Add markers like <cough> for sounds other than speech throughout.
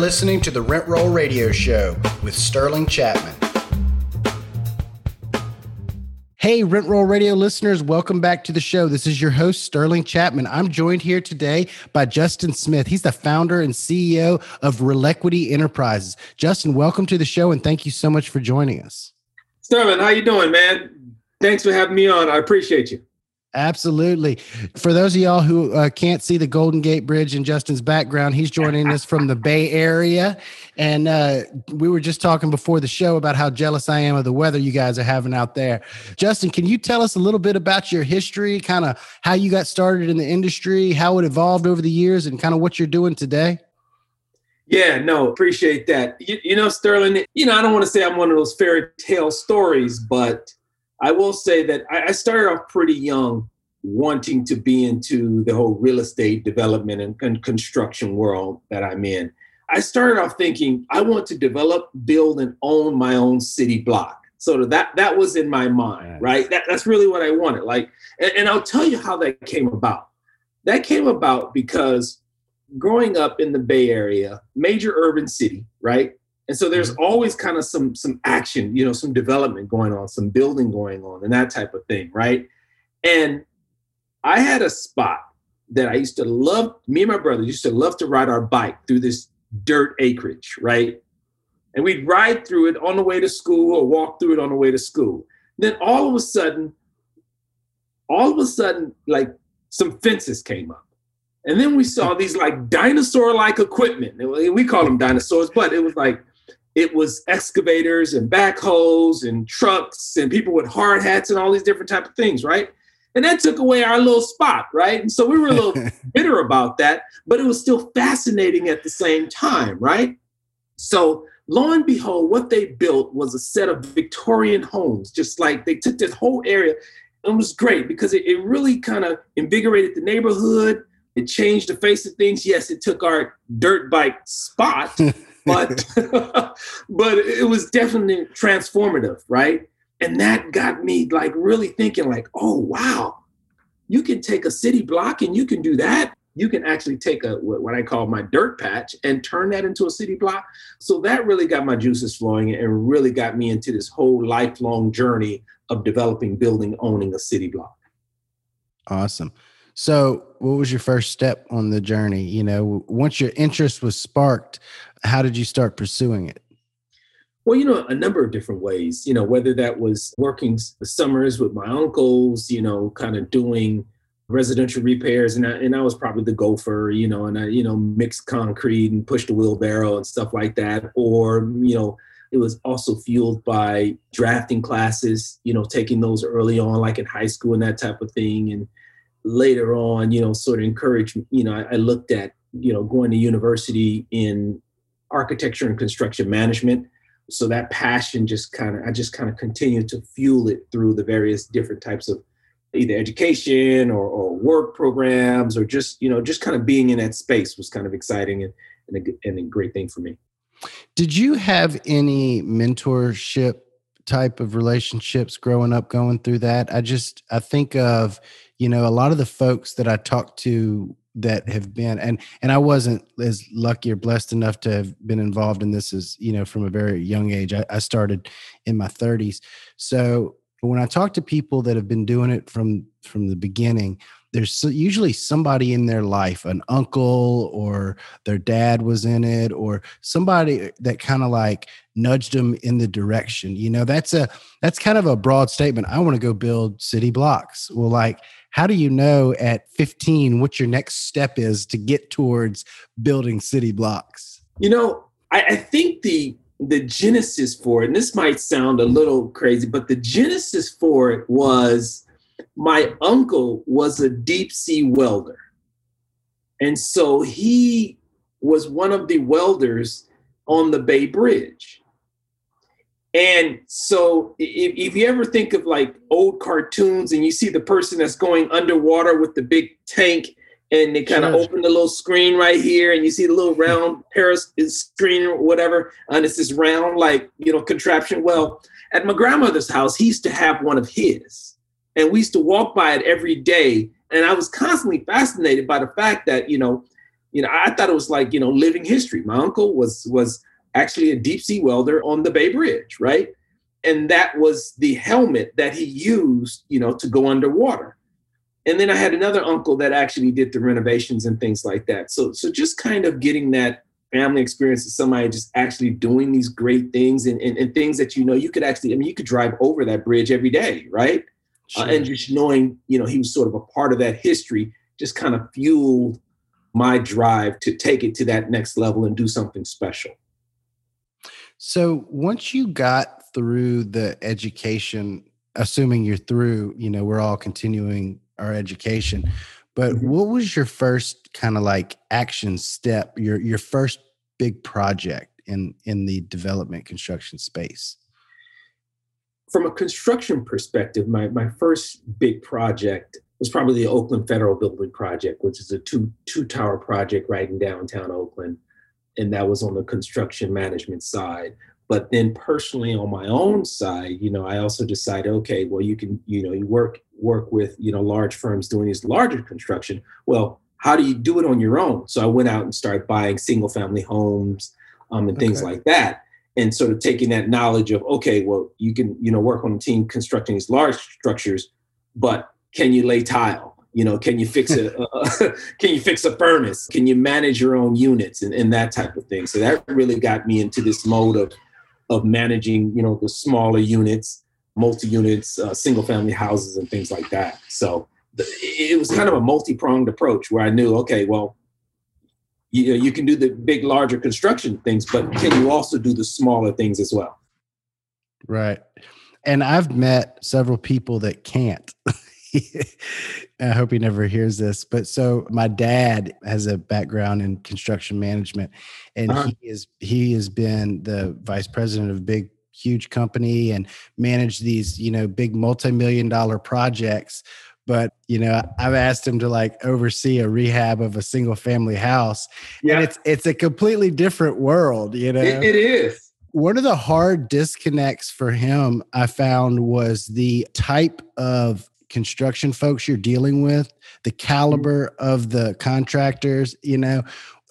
listening to the Rent Roll Radio Show with Sterling Chapman. Hey, Rent Roll Radio listeners, welcome back to the show. This is your host, Sterling Chapman. I'm joined here today by Justin Smith. He's the founder and CEO of Relequity Enterprises. Justin, welcome to the show and thank you so much for joining us. Sterling, how you doing, man? Thanks for having me on. I appreciate you. Absolutely. For those of y'all who uh, can't see the Golden Gate Bridge in Justin's background, he's joining us from the Bay Area. And uh, we were just talking before the show about how jealous I am of the weather you guys are having out there. Justin, can you tell us a little bit about your history, kind of how you got started in the industry, how it evolved over the years, and kind of what you're doing today? Yeah, no, appreciate that. You, you know, Sterling, you know, I don't want to say I'm one of those fairy tale stories, but I will say that I, I started off pretty young wanting to be into the whole real estate development and, and, construction world that I'm in. I started off thinking I want to develop, build, and own my own city block. So that that was in my mind, right? That, that's really what I wanted. Like, and, and I'll tell you how that came about. That came about because growing up in the Bay Area, major urban city, right? And so there's mm-hmm. always kind of some some action, you know, some development going on, some building going on, and that type of thing, right? And I had a spot that I used to love. Me and my brother used to love to ride our bike through this dirt acreage, right? And we'd ride through it on the way to school or walk through it on the way to school. Then all of a sudden, all of a sudden, like some fences came up. And then we saw <laughs> these like dinosaur like equipment. We call them dinosaurs, but it was like it was excavators and backhoes and trucks and people with hard hats and all these different type of things, right? And that took away our little spot, right? And so we were a little <laughs> bitter about that, but it was still fascinating at the same time, right? So lo and behold, what they built was a set of Victorian homes, just like they took this whole area. It was great because it, it really kind of invigorated the neighborhood. It changed the face of things. Yes, it took our dirt bike spot, <laughs> but <laughs> but it was definitely transformative, right? And that got me like really thinking, like, oh wow, you can take a city block and you can do that. You can actually take a what I call my dirt patch and turn that into a city block. So that really got my juices flowing and really got me into this whole lifelong journey of developing, building, owning a city block. Awesome. So, what was your first step on the journey? You know, once your interest was sparked, how did you start pursuing it? Well, you know, a number of different ways, you know, whether that was working the summers with my uncles, you know, kind of doing residential repairs and I, and I was probably the gopher, you know, and I, you know, mixed concrete and pushed a wheelbarrow and stuff like that. Or, you know, it was also fueled by drafting classes, you know, taking those early on, like in high school and that type of thing. And later on, you know, sort of encouraged, you know, I, I looked at, you know, going to university in architecture and construction management. So that passion just kind of i just kind of continued to fuel it through the various different types of either education or, or work programs or just you know just kind of being in that space was kind of exciting and, and, a, and a great thing for me. Did you have any mentorship type of relationships growing up going through that? I just i think of you know a lot of the folks that i talked to that have been and and I wasn't as lucky or blessed enough to have been involved in this as you know from a very young age. I, I started in my 30s, so when I talk to people that have been doing it from from the beginning, there's usually somebody in their life, an uncle or their dad was in it, or somebody that kind of like nudged them in the direction. You know, that's a that's kind of a broad statement. I want to go build city blocks. Well, like how do you know at 15 what your next step is to get towards building city blocks? You know, I, I think the the genesis for it, and this might sound a little crazy, but the genesis for it was my uncle was a deep sea welder. And so he was one of the welders on the Bay Bridge. And so if, if, you ever think of like old cartoons and you see the person that's going underwater with the big tank and they kind of sure. open the little screen right here and you see the little hmm. round Paris uh, screen or whatever, and it's this round like, you know, contraption. Well, at my grandmother's house, he used to have one of his. And we used to walk by it every day. And I was constantly fascinated by the fact that, you know, You know, I thought it was like, you know, living history. My uncle was was actually a deep sea welder on the Bay Bridge, right? And that was the helmet that he used, you know, to go underwater. And then I had another uncle that actually did the renovations and things like that. So so just kind of getting that family experience of somebody just actually doing these great things and, and, and, things that you know you could actually i mean you could drive over that bridge every day right sure. uh, and just knowing you know he was sort of a part of that history just kind of fueled my drive to take it to that next level and do something special so once you got through the education assuming you're through you know we're all continuing our education but mm-hmm. what was your first kind of like action step, your your first big project in in the development construction space? From a construction perspective, my my first big project was probably the Oakland Federal Building Project, which is a two two tower project right in downtown Oakland, and that was on the construction management side. But then personally on my own side, you know, I also decided, okay, well, you can, you know, you work work with, you know, large firms doing these larger construction. Well, how do you do it on your own? So I went out and started buying single family homes um, and things okay. like that. And sort of taking that knowledge of, okay, well, you can, you know, work on a team constructing these large structures, but can you lay tile? You know, can you fix a, <laughs> can you fix a furnace? Can you manage your own units and, and that type of thing? So that really got me into this mode of of managing, you know, the smaller units, multi units, uh, single family houses, and things like that. So the, it was kind of a multi pronged approach where I knew, okay, well, you know, you can do the big, larger construction things, but can you also do the smaller things as well? Right. And I've met several people that can't. <laughs> <laughs> I hope he never hears this. But so my dad has a background in construction management, and uh-huh. he is he has been the vice president of a big huge company and managed these you know big multi-million dollar projects but you know i've asked him to like oversee a rehab of a single family house yeah and it's it's a completely different world you know it, it is one of the hard disconnects for him i found was the type of construction folks you're dealing with, the caliber of the contractors, you know,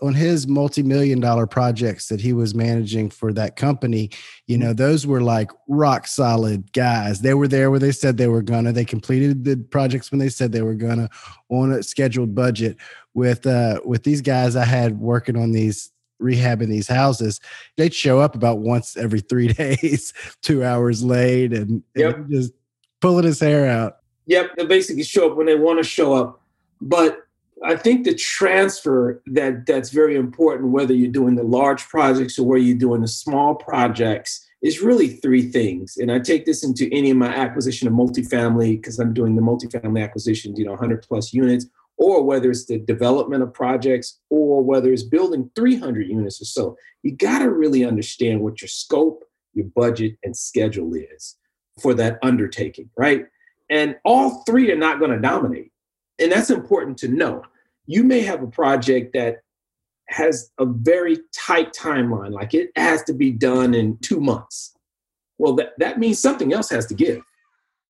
on his multi-million dollar projects that he was managing for that company, you know, those were like rock solid guys. They were there where they said they were gonna. They completed the projects when they said they were gonna on a scheduled budget. With uh with these guys I had working on these rehabbing these houses, they'd show up about once every three <laughs> days, two hours late, and, yep. and just pulling his hair out. Yep, they basically show up when they want to show up. But I think the transfer that that's very important, whether you're doing the large projects or where you're doing the small projects, is really three things. And I take this into any of my acquisition of multifamily because I'm doing the multifamily acquisitions, you know, 100 plus units, or whether it's the development of projects, or whether it's building 300 units or so. You got to really understand what your scope, your budget, and schedule is for that undertaking, right? And all three are not going to dominate. And that's important to know. You may have a project that has a very tight timeline, like it has to be done in two months. Well, that, that means something else has to give.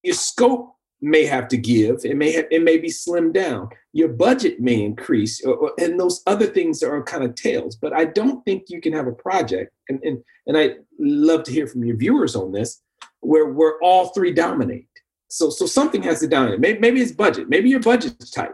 Your scope may have to give. It may have, it may be slimmed down. Your budget may increase, or, or, and those other things are kind of tails. But I don't think you can have a project, and and and I love to hear from your viewers on this, where where all three dominate. So so something has to down Maybe, maybe it's budget. Maybe your budget's tight.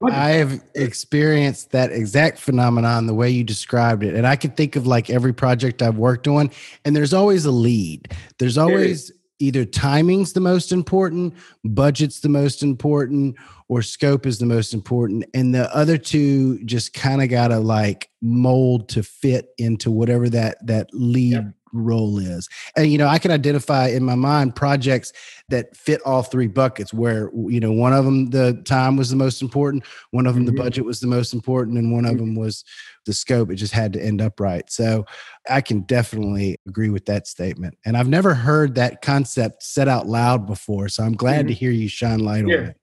Budget. I have experienced that exact phenomenon the way you described it. And I can think of like every project I've worked on, and there's always a lead. There's always either timing's the most important, budget's the most important, or scope is the most important. And the other two just kind of gotta like mold to fit into whatever that that lead yep role is. And you know, I can identify in my mind projects that fit all three buckets where you know, one of them the time was the most important, one of them mm-hmm. the budget was the most important and one of mm-hmm. them was the scope. It just had to end up right. So, I can definitely agree with that statement. And I've never heard that concept said out loud before, so I'm glad mm-hmm. to hear you shine light yeah. on it.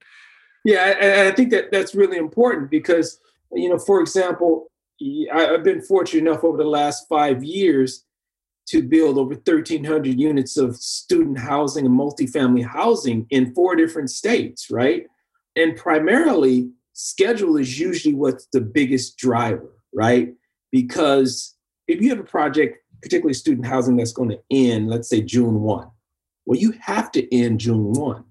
Yeah, and I think that that's really important because you know, for example, I've been fortunate enough over the last 5 years to build over 1,300 units of student housing and multifamily housing in four different states, right? And primarily, schedule is usually what's the biggest driver. right? Because if you have a project, particularly student housing, that's going to end, let's say June 1, well, you have to end June 1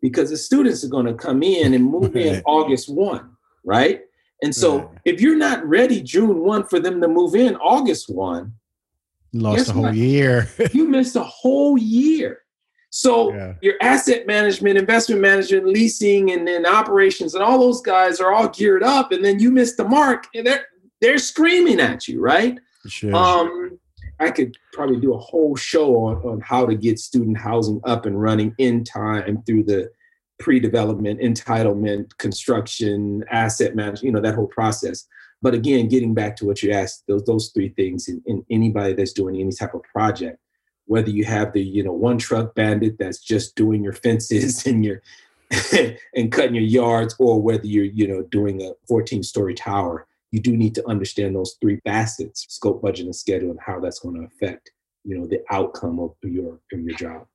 because the students are going to come in and move in August 1, right? And so if you're not ready June 1 for them to move in August 1, lost a whole what? year. <laughs> you missed a whole year. So yeah. your asset management, investment management, leasing, and then operations, and all those guys are all geared up, and then you miss the mark, and they're they're screaming at you, right? Sure. Um, I could probably do a whole show on, on how to get student housing up and running in time through the pre-development, entitlement, construction, asset management, you know, that whole process. But again, getting back to what you asked, those those three things in, in anybody that's doing any type of project, whether you have the, you know, one truck bandit that's just doing your fences <laughs> and your <laughs> and cutting your yards, or whether you're, you know, doing a 14 story tower you do need to understand those three facets scope budget and schedule and how that's going to affect you know the outcome of your of your job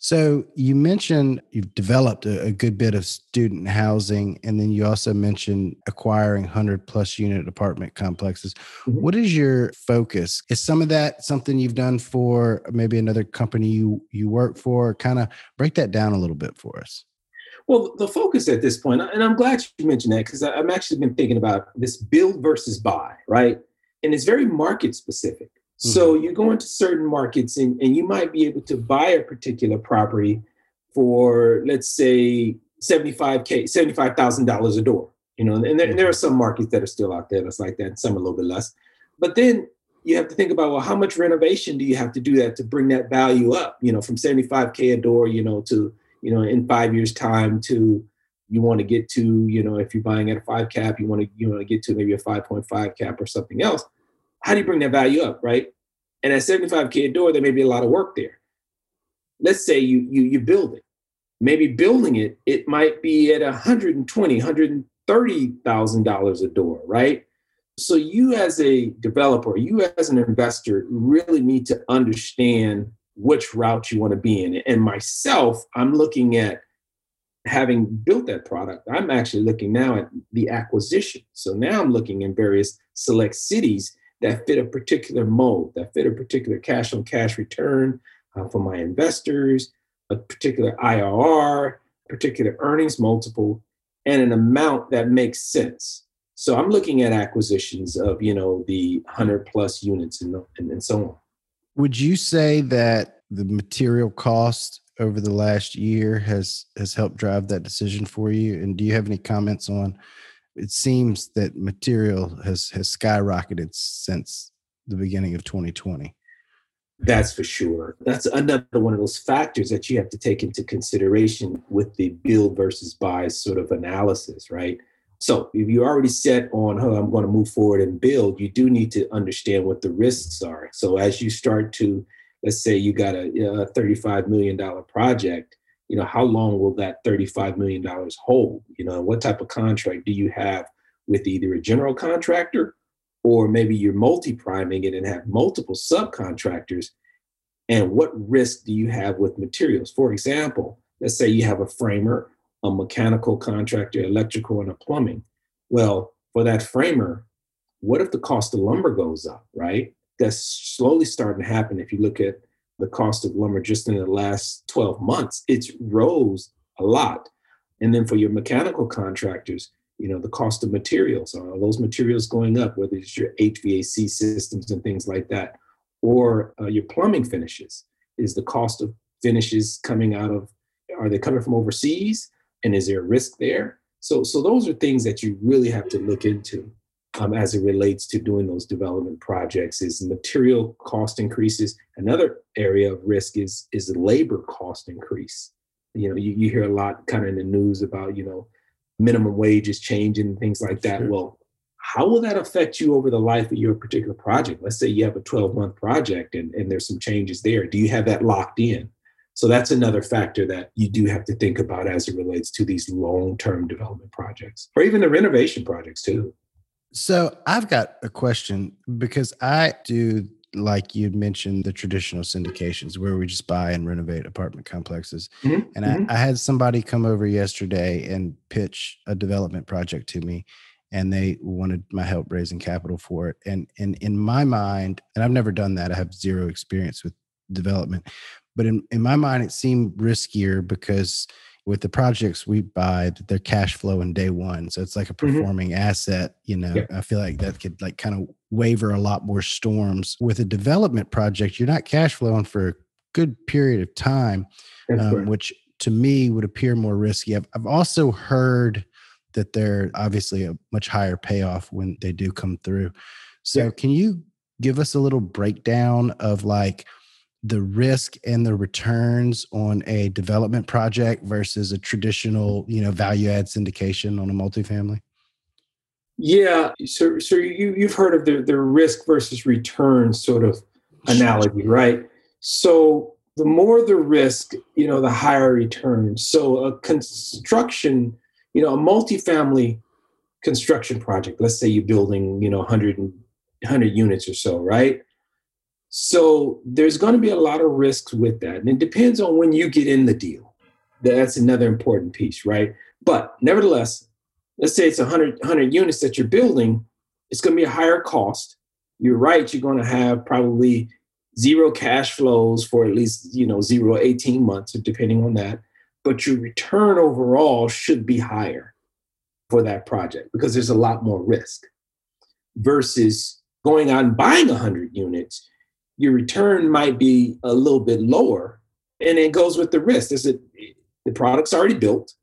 so you mentioned you've developed a, a, good bit of student housing, and then you also mentioned acquiring hundred plus unit apartment complexes. Mm-hmm. What is your focus? Is some of that something you've done for maybe another company you you work for? Kind of break that down a little bit for us. Well, the focus at this point, and I'm glad you mentioned that because I've actually been thinking about this build versus buy, right? And it's very market specific. Mm-hmm. So you go into certain markets and, and you might be able to buy a particular property for, let's say, 75K, $75,000 a door. You know, and there, and there, are mm-hmm. some markets that are still out there that's like that, some a little bit less. But then you have to think about well, how much renovation do you have to do that to bring that value up? You know, from 75K a door, you know, to you know, in five years' time to you want to get to, you know, if you're buying at a five cap, you want to you want to get to maybe a 5.5 cap or something else. How do you bring that value up, right? And at 75k a door, there may be a lot of work there. Let's say you you you build it. Maybe building it, it might be at 120, 130 thousand dollars a door, right? So you as a developer, you as an investor, really need to understand which route you want to be in. And myself, I'm looking at having built that product, I'm actually looking now at the acquisition. So now I'm looking in various select cities that fit a particular mode, that fit a particular cash on cash return uh, for my investors, a particular IRR, particular earnings multiple, and an amount that makes sense. So I'm looking at acquisitions of, you know, the 100 plus units and, and, and so on. Would you say that the material cost over the last year has has helped drive that decision for you? And do you have any comments on? It seems that material has has skyrocketed since the beginning of 2020. That's for sure. That's another one of those factors that you have to take into consideration with the build versus buy sort of analysis, right? So if you're already set on, oh, I'm going to move forward and build, you do need to understand what the risks are. So as you start to, let's say you got a, a $35 million project, you know, how long will that $35 million hold? You know, what type of contract do you have with either a general contractor or maybe you're multi-priming it and have multiple subcontractors? And what risk do you have with materials? For example, let's say you have a framer a mechanical contractor, electrical, and a plumbing. Well, for that framer, what if the cost of lumber goes up, right? That's slowly starting to happen. If you look at the cost of lumber just in the last 12 months, it's rose a lot. And then for your mechanical contractors, you know, the cost of materials, are those materials going up, whether it's your HVAC systems and things like that, or uh, your plumbing finishes? Is the cost of finishes coming out of, are they coming from overseas? and is there a risk there? So, so those are things that you really have to look into um, as it relates to doing those development projects. Is material cost increases. Another area of risk is is labor cost increase. You know, you, you hear a lot kind of in the news about you know minimum wages changing and things like that. Sure. Well, how will that affect you over the life of your particular project? Let's say you have a 12 month project and, and there's some changes there. Do you have that locked in? So that's another factor that you do have to think about as it relates to these long-term development projects or even the renovation projects too. So I've got a question because I do like you'd mentioned the traditional syndications where we just buy and renovate apartment complexes. Mm-hmm. And mm-hmm. I, I had somebody come over yesterday and pitch a development project to me. and they wanted my help raising capital for it. And and in my mind, and I've never done that. I have zero experience with development, but in in my mind, it seemed riskier because with the projects we buy, they're cash flow in day one, so it's like a mm-hmm. performing mm-hmm. asset. You know, yeah. I feel like that could like kind of waver a lot more storms. With a development project, you're not cash flowing for a good period of time, um, which to me would appear more risky. I've, I've also heard that they're obviously a much higher payoff when they do come through. So, yeah. can you give us a little breakdown of like the risk and the returns on a development project versus a traditional, you know, value add syndication on a multifamily? Yeah, so so you you've heard of the the risk versus return sort of analogy, right? So the more the risk, you know, the higher return. So a construction you know, a multifamily construction project, let's say you're building, you know, 100, 100 units or so, right? So there's going to be a lot of risks with that. And it depends on when you get in the deal. That's another important piece, right? But nevertheless, let's say it's 100, 100 units that you're building, it's going to be a higher cost. You're right, you're going to have probably zero cash flows for at least, you know, zero 18 months, depending on that but your return overall should be higher for that project because there's a lot more risk versus going out and buying 100 units your return might be a little bit lower and it goes with the risk. Is it the product's already built.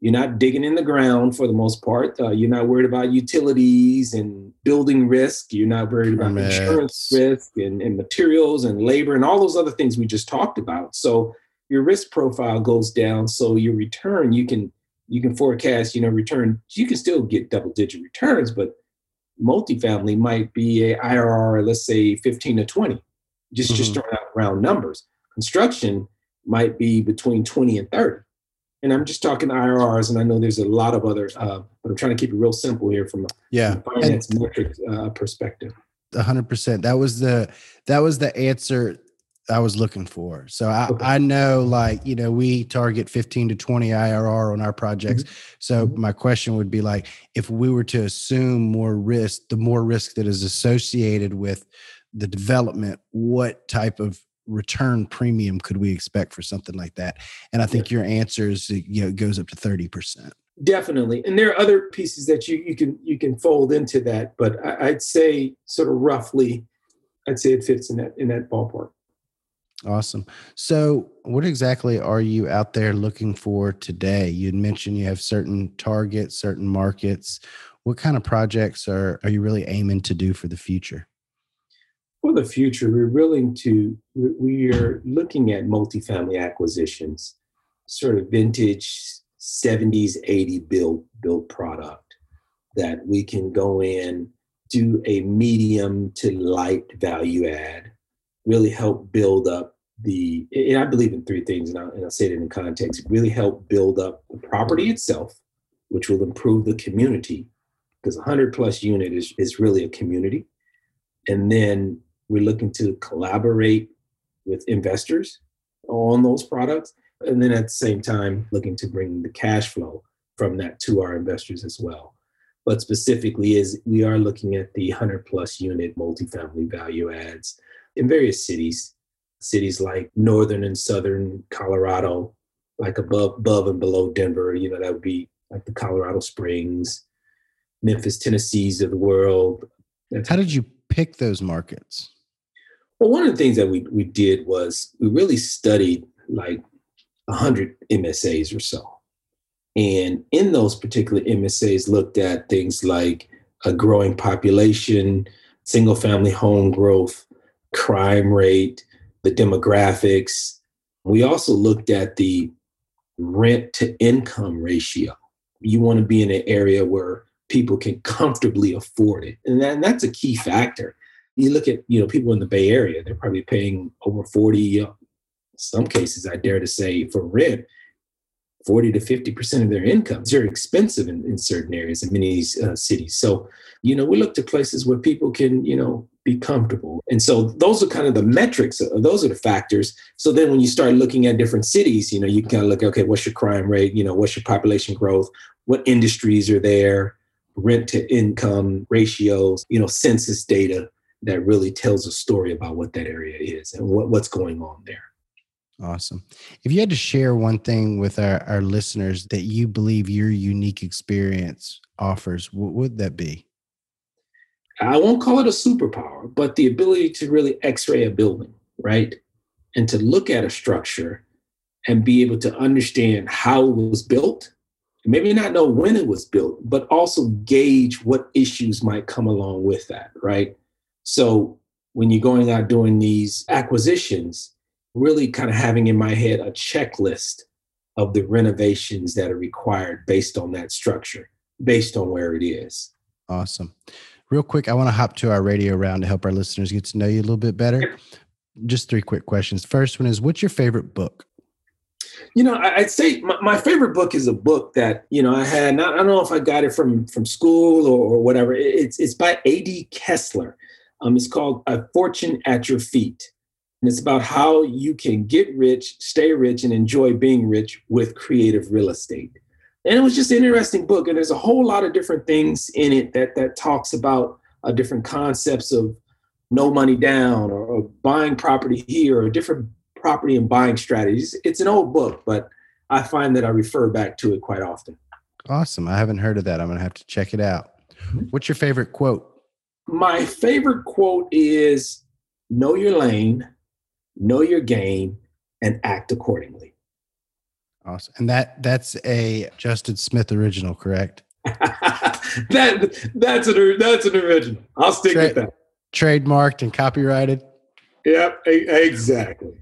You're not digging in the ground for the most part. Uh, you're not worried about utilities and building risk. You're not worried about insurance risk and, and materials and labor and all those other things we just talked about. So your risk profile goes down. So your return you can you can forecast you know return you can still get double digit returns but multifamily might be a irr let's say 15 to 20 just mm-hmm. just throwing out round numbers construction might be between 20 and 30 and i'm just talking irrs and i know there's a lot of others uh, but i'm trying to keep it real simple here from a, yeah. from a finance and, metric uh, perspective 100% that was the that was the answer I was looking for. So I, okay. I know like, you know, we target 15 to 20 IRR on our projects. Mm-hmm. So mm-hmm. my question would be like, if we were to assume more risk, the more risk that is associated with the development, what type of return premium could we expect for something like that? And I think your answer is, you know, it goes up to 30%. Definitely. And there are other pieces that you, you can, you can fold into that, but I, I'd say sort of roughly, I'd say it fits in that, in that ballpark. Awesome. So, what exactly are you out there looking for today? You mentioned you have certain targets, certain markets. What kind of projects are, are you really aiming to do for the future? For the future, we're willing to, we are looking at multifamily acquisitions, sort of vintage 70s, 80 build, build product that we can go in, do a medium to light value add really help build up the, and I believe in three things, and I'll, and I'll say it in context, really help build up the property itself, which will improve the community, because 100 plus unit is, is really a community. And then we're looking to collaborate with investors on those products. And then at the same time, looking to bring the cash flow from that to our investors as well. But specifically, is we are looking at the 100 plus unit multifamily value adds in various cities, cities like northern and southern Colorado, like above, above and below Denver. You know, that would be like the Colorado Springs, Memphis, Tennessee's of the world. How did you pick those markets? Well, one of the things that we, we did was we really studied like 100 MSAs or so. And in those particular MSAs, looked at things like a growing population, single family home growth, crime rate, the demographics. We also looked at the rent to income ratio. You want to be in an area where people can comfortably afford it. And, that, and that's a key factor. You look at, you know, people in the Bay Area, they're probably paying over 40, some cases, I dare to say, for rent. 40 to 50% of their income. It's very expensive in, in certain areas in many uh, cities. So, you know, we look to places where people can, you know, be comfortable. And so those are kind of the metrics. Uh, those are the factors. So then when you start looking at different cities, you know, you kind of look, okay, what's your crime rate? You know, what's your population growth? What industries are there? rent to income ratios, you know, census data that really tells a story about what that area is and what, what's going on there. Awesome. If you had to share one thing with our, our listeners that you believe your unique experience offers, what would that be? I won't call it a superpower, but the ability to really x ray a building, right? And to look at a structure and be able to understand how it was built, maybe not know when it was built, but also gauge what issues might come along with that, right? So when you're going out doing these acquisitions, really kind of having in my head a checklist of the renovations that are required based on that structure, based on where it is. Awesome. Real quick, I want to hop to our radio round to help our listeners get to know you a little bit better. Just three quick questions. First one is what's your favorite book? You know, I'd say my, my favorite book is a book that, you know, I had, not, I don't know if I got it from, from school or, or whatever. It's, it's by A.D. Kessler. Um, it's called A Fortune at Your Feet. And it's about how you can get rich, stay rich, and enjoy being rich with creative real estate. And it was just an interesting book. And there's a whole lot of different things in it that that talks about uh, different concepts of no money down or, or buying property here or different property and buying strategies. It's an old book, but I find that I refer back to it quite often. Awesome. I haven't heard of that. I'm going to have to check it out. What's your favorite quote? My favorite quote is Know your lane, know your game, and act accordingly. Awesome. And that that's a Justin Smith original, correct? <laughs> that that's an that's an original. I'll stick Tra- with that. Trademarked and copyrighted. Yep, exactly.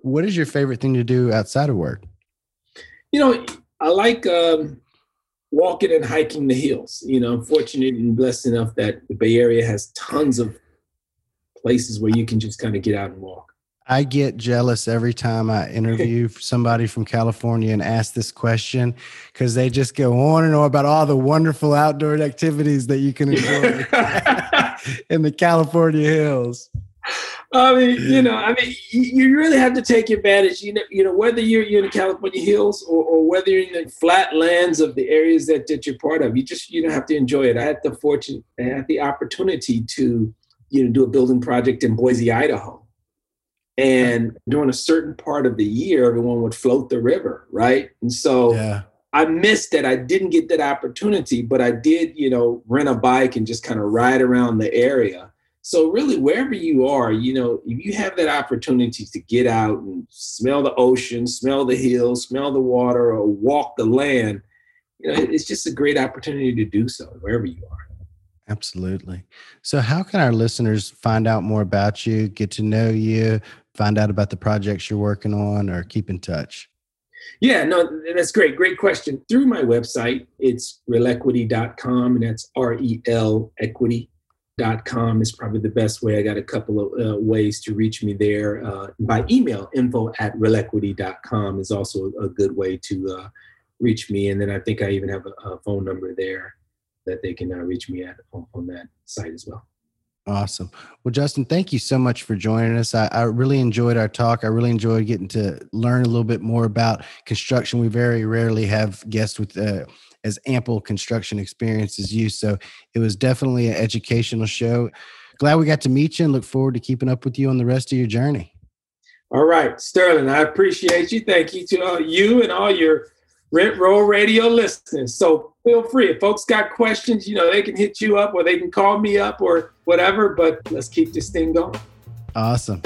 What is your favorite thing to do outside of work? You know, I like um, walking and hiking the hills. You know, I'm fortunate and blessed enough that the Bay Area has tons of places where you can just kind of get out and walk. I get jealous every time I interview <laughs> somebody from California and ask this question because they just go on and on about all the wonderful outdoor activities that you can enjoy <laughs> <laughs> in the California hills. I mean, you know, I mean, you really have to take advantage. You know, you know whether you're, you're in the California hills or, or whether you're in the flat lands of the areas that, that you're part of. You just you know have to enjoy it. I had the fortune, I had the opportunity to you know do a building project in Boise, Idaho, and during a certain part of the year, everyone would float the river, right? And so yeah. I missed that. I didn't get that opportunity, but I did, you know, rent a bike and just kind of ride around the area so really, wherever you are, you know, if you have that opportunity to get out and smell the ocean, smell the hills, smell the water, or walk the land, you know, it's just a great opportunity to do so wherever you are. Absolutely. So, how can our listeners find out more about you, get to know you, find out about the projects you're working on, or keep in touch? Yeah, no, that's great. Great question. Through my website, it's relequity.com, and that's R E L equity dot com is probably the best way. I got a couple of uh, ways to reach me there. Uh, by email, info at relequity.com is also a good way to uh, reach me. And then I think I even have a, a phone number there that they can uh, reach me at on, on, that site as well. Awesome. Well, Justin, thank you so much for joining us. I, I, really enjoyed our talk. I really enjoyed getting to learn a little bit more about construction. We very rarely have guests with uh, as ample construction experience as you. So it was definitely an educational show. Glad we got to meet you and look forward to keeping up with you on the rest of your journey. All right, Sterling, I appreciate you. Thank you to uh, you and all your Rent Roll Radio listeners. So feel free. If folks got questions, you know, they can hit you up or they can call me up or whatever, but let's keep this thing going. Awesome.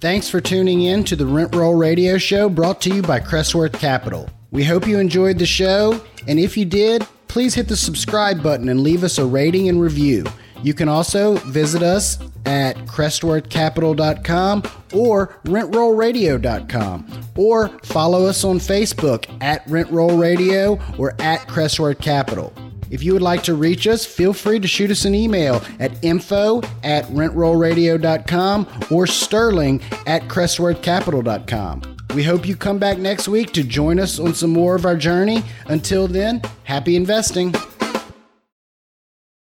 Thanks for tuning in to the Rent Roll Radio Show brought to you by Crestworth Capital. We hope you enjoyed the show, and if you did, please hit the subscribe button and leave us a rating and review. You can also visit us at crestworthcapital.com or rentrollradio.com or follow us on Facebook at Rentroll Radio or at Crestworth Capital. If you would like to reach us, feel free to shoot us an email at info at rentrollradio.com or sterling at crestworthcapital.com. We hope you come back next week to join us on some more of our journey. Until then, happy investing.